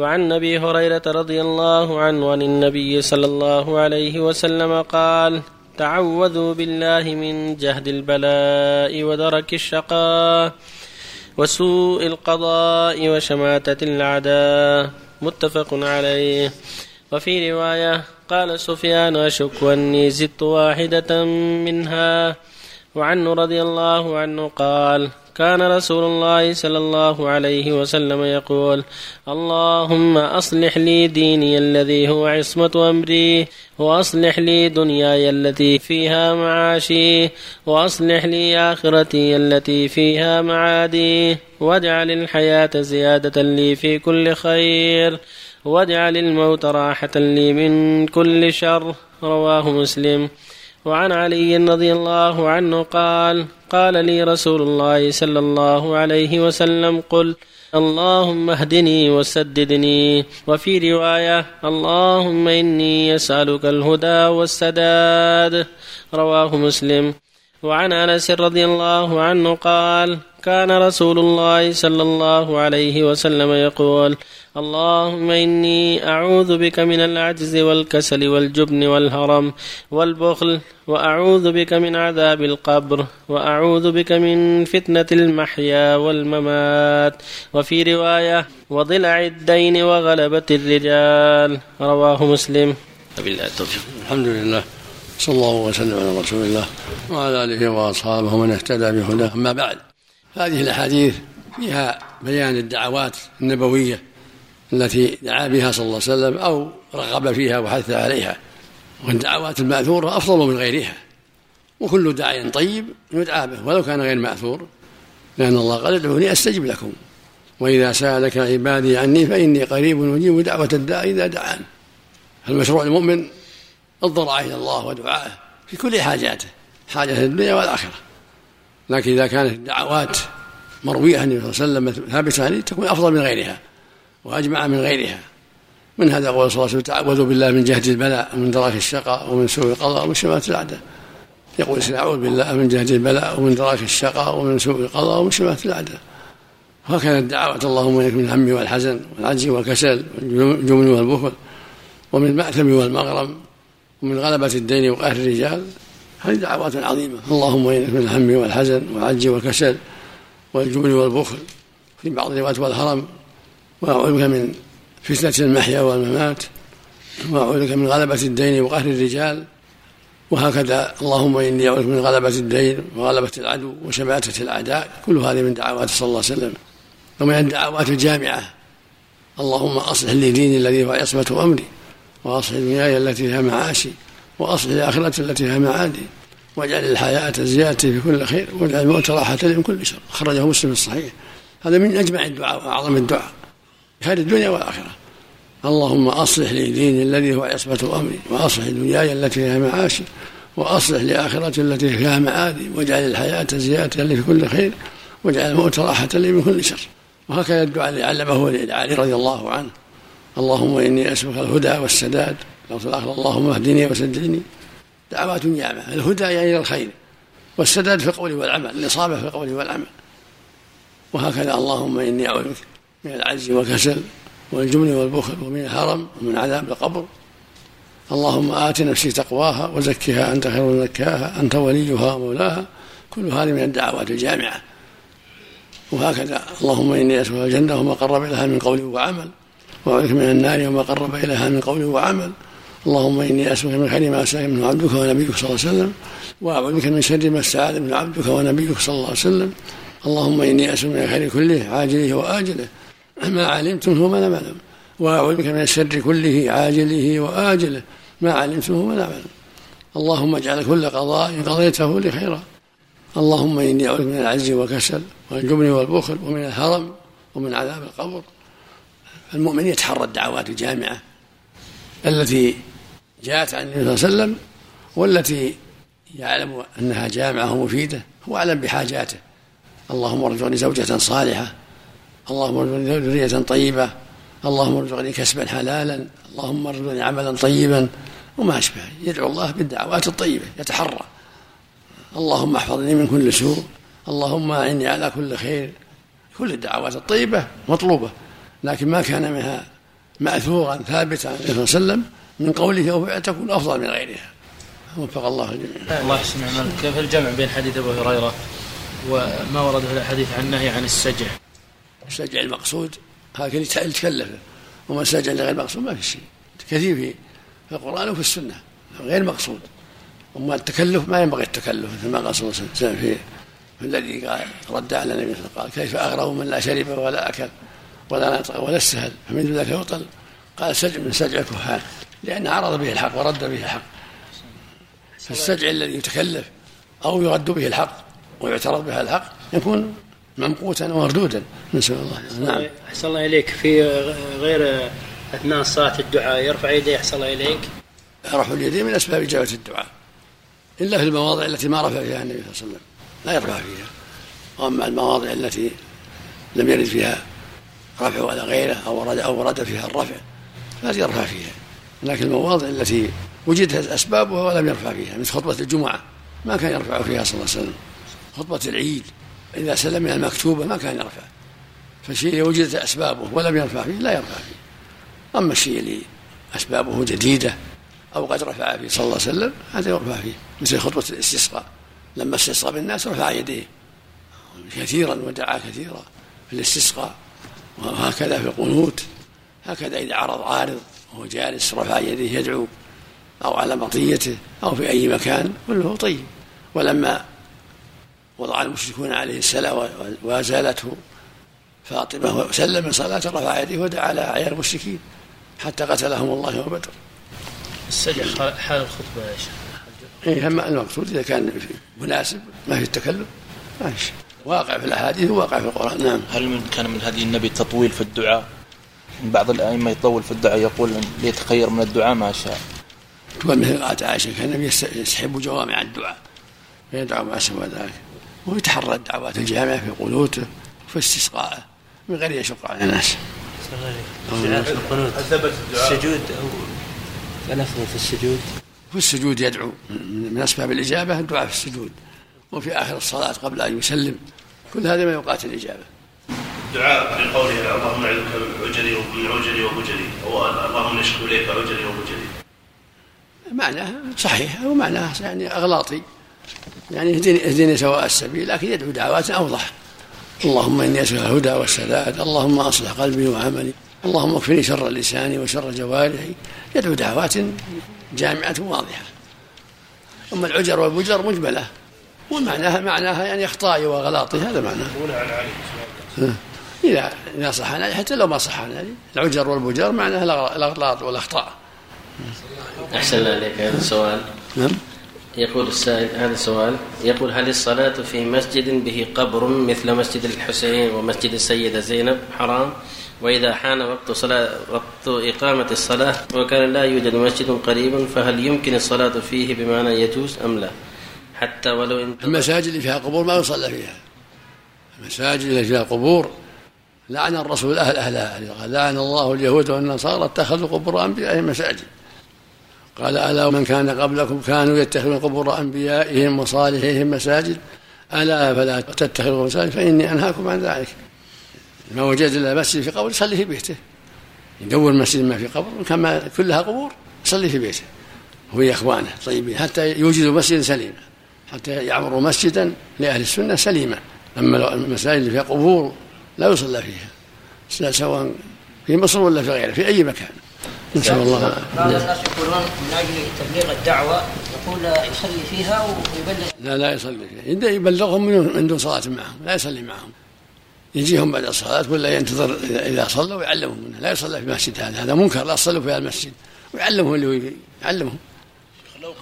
وعن أبي هريرة رضي الله عنه عن النبي صلى الله عليه وسلم قال تعوذوا بالله من جهد البلاء ودرك الشقاء وسوء القضاء وشماتة الأعداء متفق عليه. وفي رواية قال سفيان أشك أني زدت واحدة منها وعنه رضي الله عنه قال كان رسول الله صلى الله عليه وسلم يقول اللهم أصلح لي ديني الذي هو عصمة أمري وأصلح لي دنياي التي فيها معاشي وأصلح لي آخرتي التي فيها معادي واجعل الحياة زيادة لي في كل خير واجعل الموت راحة لي من كل شر. رواه مسلم. وعن علي رضي الله عنه قال قال لي رسول الله صلى الله عليه وسلم قل اللهم اهدني وسددني. وفي رواية اللهم إني أسألك الهدى والسداد. رواه مسلم. وعن أنس رضي الله عنه قال كان رسول الله صلى الله عليه وسلم يقول اللهم إني أعوذ بك من العجز والكسل والجبن والهرم والبخل وأعوذ بك من عذاب القبر وأعوذ بك من فتنة المحيا والممات. وفي رواية وضلع الدين وغلبه الرجال. رواه مسلم. وبالله التوفيق. الحمد لله. صلى الله وسلم على رسول الله وعلى آله وأصحابه ومن اهتدى بهداه. أما بعد. هذه الأحاديث فيها بيان الدعوات النبوية التي دعا بها صلى الله عليه وسلم أو رغب فيها وحث عليها والدعوات المأثورة أفضل من غيرها وكل داع طيب يدعى به ولو كان غير مأثور لأن الله قال ادعوني أستجب لكم وإذا سألك عبادي عني فإني قريب أجيب دعوة الداع إذا دعان. فالمشروع المؤمن الضراعه إلى الله ودعائه في كل حاجاته حاجة الدنيا والآخرة. لكن إذا كانت الدعوات مروية عن النبي صلى الله عليه وسلم ثابتة عليه تكون أفضل من غيرها وأجمع من غيرها. من هذا قول صلى الله عليه وسلم تعوذوا بالله من جهد البلاء ومن دراك الشقاء ومن سوء القضاء ومن شماتة الأعداء. يقول أعوذ بالله من جهد البلاء ومن دراك الشقاء ومن سوء القضاء ومن شماتة الأعداء. وهكذا الدعوات اللهم إنك من الهم والحزن والعجز والكسل والجبن والبخل ومن المأثم والمغرم ومن غلبة الدين وقهر الرجال. هذه دعوات عظيمة. اللهم إنك من الهم والحزن والعجز والكسل والجبن والبخل في بعض الروايات والهرم وأعوذ بك من فتنة المحيا والممات وأعوذ بك من غلبة الدين وقهر الرجال. وهكذا اللهم إني أعوذ من غلبة الدين وغلبة العدو وشماتة الأعداء. كل هذه من دعوات صلى الله عليه وسلم. ومن الدعوات الجامعة. اللهم أصلح لي ديني الذي هو عصمة أمري وأصلح دنياي التي فيها معاشي. وأصلح الآخرة التي فيها معادي واجعل الحياة زيادة في كل خير واجعل الموت راحة من كل شر. أخرجه مسلم الصحيح. هذا من أجمع الدعاء وأعظم الدعاء خير الدنيا والآخرة. اللهم أصلح لي ديني الذي هو عصمة أمري وأصلح دنياي التي فيها معاشي وأصلح لآخرتي التي فيها معادي. واجعل الحياة زيادة لي في كل خير واجعل الموت راحة لي من كل شر. وهكذا الدعاء الذي علمه علي رضي الله عنه. اللهم إني أسألك الهدى والسداد اللفظ الآخر اللهم اهدني وسددني. دعوات جامعة الهدى يعني إلى الخير. والسداد في القول والعمل. الإصابة في القول والعمل. وهكذا اللهم إني أعوذ بك من العجز والكسل والجبن والبخل ومن الهرم ومن عذاب القبر. اللهم آت نفسي تقواها وزكها أنت خير من زكاها. أنت وليها ومولاها. كل هذه من الدعوات الجامعة. وهكذا اللهم إني أسألك الجنة وما قرب إليها من قول وعمل. وأعوذ من النار وما قرب إليها من قول وعمل. اللهم إني أسألك من خير ما سألك منه عبدك ونبيك صلى الله عليه وسلم وأعوذ بك من شر ما استعاذ منه عبدك ونبيك صلى الله عليه وسلم. اللهم إني أسألك من الخير كله عاجله وآجله. ما علمته وما لم أعلم وأعوذ بك من الشر كله عاجله وآجله. ما علمته وما لم أعلم اللهم اجعل كل قضاء قضيته لي خيرا اللهم إني أعوذ من العجز والكسل والجبن والبخل ومن الهرم ومن عذاب القبر. المؤمن يتحرى الدعوات الجامعة التي جاءت عن النبي صلى الله عليه وسلم والتي يعلم أنها جامعة ومفيدة هو أعلم بحاجاته. اللهم ارزقني زوجة صالحة اللهم ارزقني ذرية طيبة اللهم ارزقني كسبا حلالا اللهم ارزقني عملا طيبا وما أشبه. يدعو الله بالدعوات الطيبة يتحرى. اللهم احفظني من كل سوء اللهم أعني على كل خير. كل الدعوات الطيبة مطلوبة لكن ما كان منها مأثورا ثابتا عن النبي صلى الله عليه وسلم من قوله أو فعله تكون أفضل من غيرها وفق الله الجميع. الله يحسن عملك كيف الجمع بين حديث أبو هريرة وما ورد في الحديث عن النهي عن السجع؟ السجع المقصود هكذا يتكلف. وما سجع لغير مقصود ما في شيء. كثير في القرآن وفي السنة. غير مقصود. أما التكلف ما ينبغي التكلف مثل ما قال صلى الله عليه وسلم في الذي قال رد على النبي صلى الله عليه وسلم قال كيف أغرب من لا شرب ولا أكل ولا نطق ولا استهل؟ فمثل ذلك يبطل قال سجع من سجع الكهان. لأن عرض به الحق ورد به الحق. فالسجع الذي يتكلف أو يرد به الحق ويعترض به الحق يكون ممقوتا ومردودا. نسأل الله. نعم. أحسن الله إليك. في غير أثناء صلاة الدعاء يرفع يديه. أحسن الله إليك. رفع اليدين من أسباب إجابة الدعاء. إلا في المواضع التي ما رفع فيها النبي صلى الله عليه وسلم. لا يرفع فيها. وأما المواضع التي لم يرد فيها رفع ولا غيره أو ورد أو ورد فيها الرفع فهذه يرفع فيها. لكن المواضع التي وجدت أسبابها ولم يرفع فيها مثل خطبة الجمعة ما كان يرفع فيها صلى الله عليه وسلم. خطبة العيد إذا سلم من المكتوبة ما كان يرفع. فالشيء اللي وجدت أسبابه ولم يرفع فيه لا يرفع فيه. أما الشيء اللي أسبابه جديدة أو قد رفع فيه صلى الله عليه وسلم هذا يرفع فيه. مثل خطبة الاستسقاء لما استسقى بالناس رفع يديه. كثيرا ودعا كثيرا في الاستسقاء وهكذا في القنوت هكذا إذا عرض عارض وهو جالس رفع يديه يدعو أو على مطيته أو في أي مكان كله طيب. ولما وضع المشركون عليه السلام وازالته فاطمة وسلم من صلاته رفع يديه ودعا على أعيان المشركين حتى قتلهم الله يوم بدر. السجع حال الخطبة يا شيخ. إيه هم المقصود إذا كان مناسب ما في التكلف ماشي. واقع في الأحاديث وواقع في القرآن. نعم. هل من كان من هدي النبي التطويل في الدعاء؟ بعض الأئمة يطول في الدعاء يقول ليتخير من الدعاء ما شاء. تقول مثل قالت عائشة كان النبي يستحب جوامع الدعاء فيدعو ما سوى ذلك. ويتحرى الدعوات الجامعة في قنوته وفي استسقائه من غير يشق على الناس. القنوت. السجود أو الأفضل في السجود. في السجود يدعو من أسباب الإجابة الدعاء في السجود. وفي آخر الصلاة قبل أن يسلم. كل هذا ما يوقات الإجابة. الدعاء لقوله اللهم اعوذ بك عجلي من عجلي وبجلي. أو اللهم نشكو اليك عجلي وبجلي. معناه صحيح ومعناه يعني أغلاطي. يعني اهدني اهدني سواء السبيل لكن يدعو دعوات أوضح. اللهم إني أسألك الهدى والسداد اللهم أصلح قلبي وعملي اللهم اكفني شر لساني وشر جوارحي. يدعو دعوات جامعة واضحة. أما العجر والبجر مجملة. ومعناها معناها يعني إخطائي وغلاطي هذا معناه. إذا إذا صح علي حتى لو ما صح علي العجر والبجر معناها الأغلاط والأخطاء. أحسن عليك هذا السؤال. نعم. يقول السائل هذا سؤال يقول هل الصلاة في مسجد به قبر مثل مسجد الحسين ومسجد السيدة زينب؟ حرام. وإذا حان وقت صلاة وقت إقامة الصلاة وكان لا يوجد مسجد قريب فهل يمكن الصلاة فيه بمعنى يجوز أم لا؟ حتى ولو المساجد اللي فيها قبور ما يصلى فيها. المساجد اللي فيها قبور لعن الرسول أهل أهلها. قال لعن الله اليهود والنصارى اتخذوا قبور أنبيائهم مساجد. قال ألا من كان قبلكم كانوا يتخذون قبور أنبيائهم وصالحيهم مساجد؟ ألا فلا تتخذوا مساجد فإني أنهاكم عن ذلك. ما وجد إلا مسجد في قبر يصلي في بيته. يدور مسجد ما في قبر كما كلها قبور يصلي في بيته. هو يا إخوانه طيبين حتى يوجدوا مسجدا سليما حتى يعمروا مسجدا لأهل السنة سليما. أما المساجد اللي فيها قبور لا يصلى فيها سواء في مصر ولا في غيره في أي مكان. نسأل الله. بعض الناس يقولون من أجل تبليغ الدعوة يقول يصلي فيها ويبلغ. لا لا يصلي فيها. يبلغهم من دون صلاة معهم لا يصلي معهم. يجيهم بعد الصلاة ولا ينتظر إذا صلوا ويعلمهم منه لا يصلى في مسجد هذا هذا منكر لا تصلوا في المسجد. ويعلمهم اللي يعلمهم.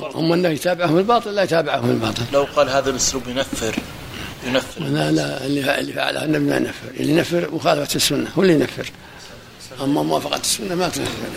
هم انه يتابعهم الباطل لا يتابعهم الباطل. لو قال هذا الأسلوب ينفر. ينفر. لا لا اللي اللي فعله النبي ما ينفر. اللي ينفر مخالفة السنة هو اللي ينفر. أما موافقة السنة ما تنفر.